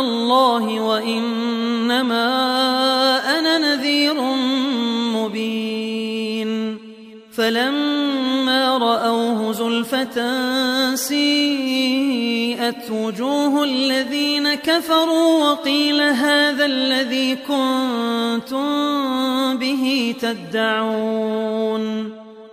الله وإنما أنا نذير مبين. فلما رأوه زلفة سيئت وجوه الذين كفروا وقيل هذا الذي كنتم به تدعون.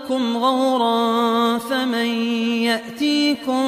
ماؤكم غورا فمن يأتيكم